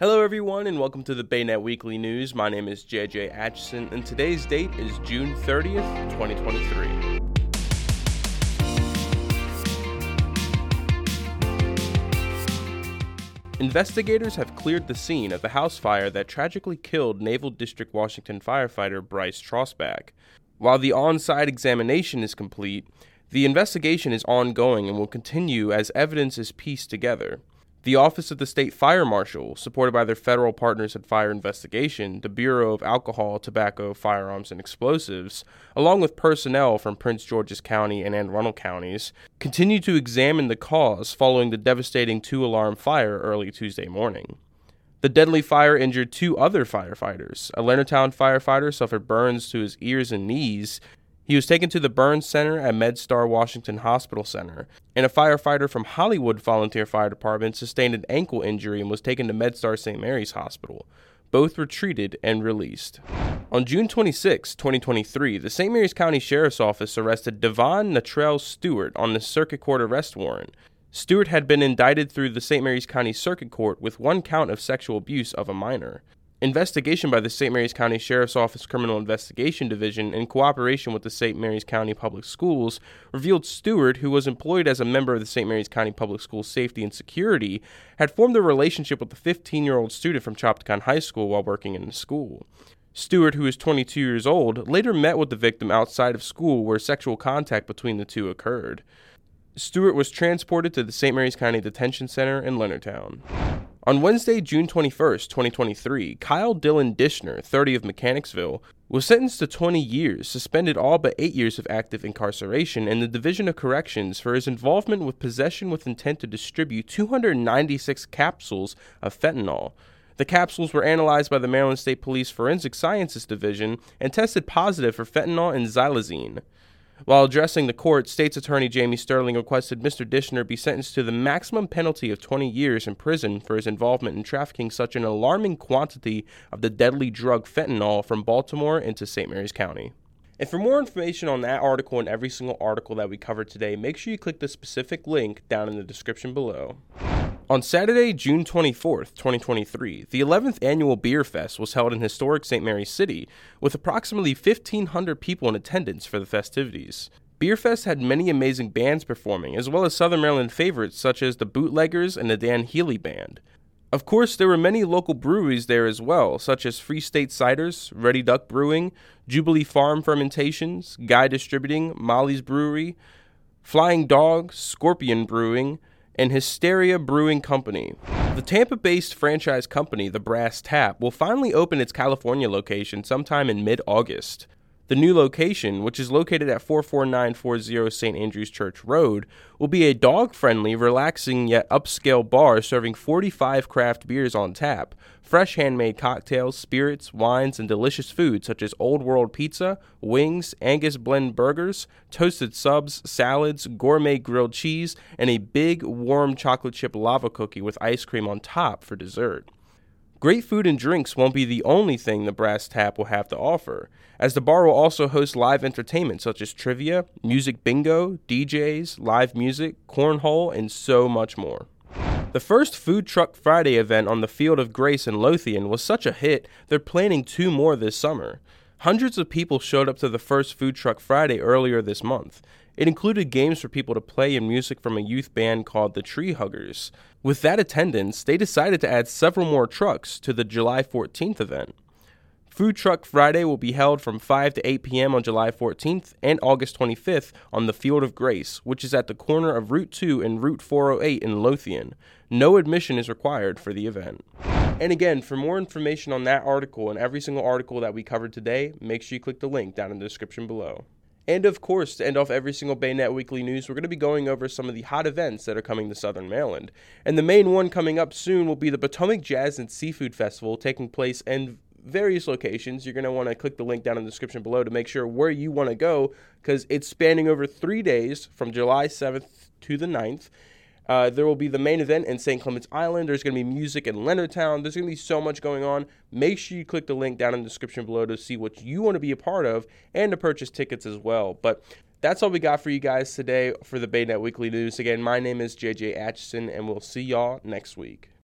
Hello, everyone, and welcome to the Baynet Weekly News. My name is JJ Atchison, and today's date is June 30th, 2023. Investigators have cleared the scene of the house fire that tragically killed Naval District Washington firefighter Brice Trossbach. While the on site examination is complete, the investigation is ongoing and will continue as evidence is pieced together. The Office of the State Fire Marshal, supported by their federal partners at Fire Investigation, the Bureau of Alcohol, Tobacco, Firearms, and Explosives, along with personnel from Prince George's County and Anne Arundel counties, continue to examine the cause following the devastating two alarm fire early Tuesday morning. The deadly fire injured two other firefighters. A Leonardtown firefighter suffered burns to his ears and knees, he was taken to the Burns Center at MedStar Washington Hospital Center, and a firefighter from Hollywood Volunteer Fire Department sustained an ankle injury and was taken to MedStar St. Mary's Hospital. Both were treated and released. On June 26, 2023, the St. Mary's County Sheriff's Office arrested Devon Natrell Stewart on the Circuit Court arrest warrant. Stewart had been indicted through the St. Mary's County Circuit Court with one count of sexual abuse of a minor. Investigation by the St. Mary's County Sheriff's Office Criminal Investigation Division, in cooperation with the St. Mary's County Public Schools, revealed Stewart, who was employed as a member of the St. Mary's County Public Schools Safety and Security, had formed a relationship with a 15 year old student from Chopticon High School while working in the school. Stewart, who is 22 years old, later met with the victim outside of school where sexual contact between the two occurred. Stewart was transported to the St. Mary's County Detention Center in Leonardtown. On Wednesday, June 21, 2023, Kyle Dylan Dishner, 30 of Mechanicsville, was sentenced to 20 years, suspended all but 8 years of active incarceration in the Division of Corrections for his involvement with possession with intent to distribute 296 capsules of fentanyl. The capsules were analyzed by the Maryland State Police Forensic Sciences Division and tested positive for fentanyl and xylazine. While addressing the court, State's Attorney Jamie Sterling requested Mr. Dishner be sentenced to the maximum penalty of 20 years in prison for his involvement in trafficking such an alarming quantity of the deadly drug fentanyl from Baltimore into St. Mary's County. And for more information on that article and every single article that we covered today, make sure you click the specific link down in the description below. On Saturday, June 24th, 2023, the 11th annual Beer Fest was held in historic St. Mary's City, with approximately 1,500 people in attendance for the festivities. Beerfest had many amazing bands performing, as well as Southern Maryland favorites such as the Bootleggers and the Dan Healy Band. Of course, there were many local breweries there as well, such as Free State Ciders, Ruddy Duck Brewing, Jubilee Farm Fermentations, Guy Distributing, Molly's Brewery, Flying Dog, Scorpion Brewing, and Hysteria Brewing Company. The Tampa based franchise company, the Brass Tap, will finally open its California location sometime in mid August. The new location, which is located at 44940 St. Andrews Church Road, will be a dog friendly, relaxing yet upscale bar serving 45 craft beers on tap, fresh handmade cocktails, spirits, wines, and delicious food such as Old World pizza, wings, Angus blend burgers, toasted subs, salads, gourmet grilled cheese, and a big warm chocolate chip lava cookie with ice cream on top for dessert. Great food and drinks won't be the only thing the Brass Tap will have to offer, as the bar will also host live entertainment such as trivia, music bingo, DJs, live music, cornhole, and so much more. The first Food Truck Friday event on the Field of Grace in Lothian was such a hit, they're planning two more this summer. Hundreds of people showed up to the first Food Truck Friday earlier this month. It included games for people to play and music from a youth band called the Tree Huggers. With that attendance, they decided to add several more trucks to the July 14th event. Food Truck Friday will be held from 5 to 8 p.m. on July 14th and August 25th on the Field of Grace, which is at the corner of Route 2 and Route 408 in Lothian. No admission is required for the event. And again, for more information on that article and every single article that we covered today, make sure you click the link down in the description below. And of course, to end off every single Baynet Weekly News, we're going to be going over some of the hot events that are coming to Southern Maryland. And the main one coming up soon will be the Potomac Jazz and Seafood Festival taking place in various locations. You're going to want to click the link down in the description below to make sure where you want to go because it's spanning over three days from July 7th to the 9th. Uh, there will be the main event in St. Clements Island. There's going to be music in Leonardtown. There's going to be so much going on. Make sure you click the link down in the description below to see what you want to be a part of and to purchase tickets as well. But that's all we got for you guys today for the Baynet Weekly News. Again, my name is JJ Atchison, and we'll see y'all next week.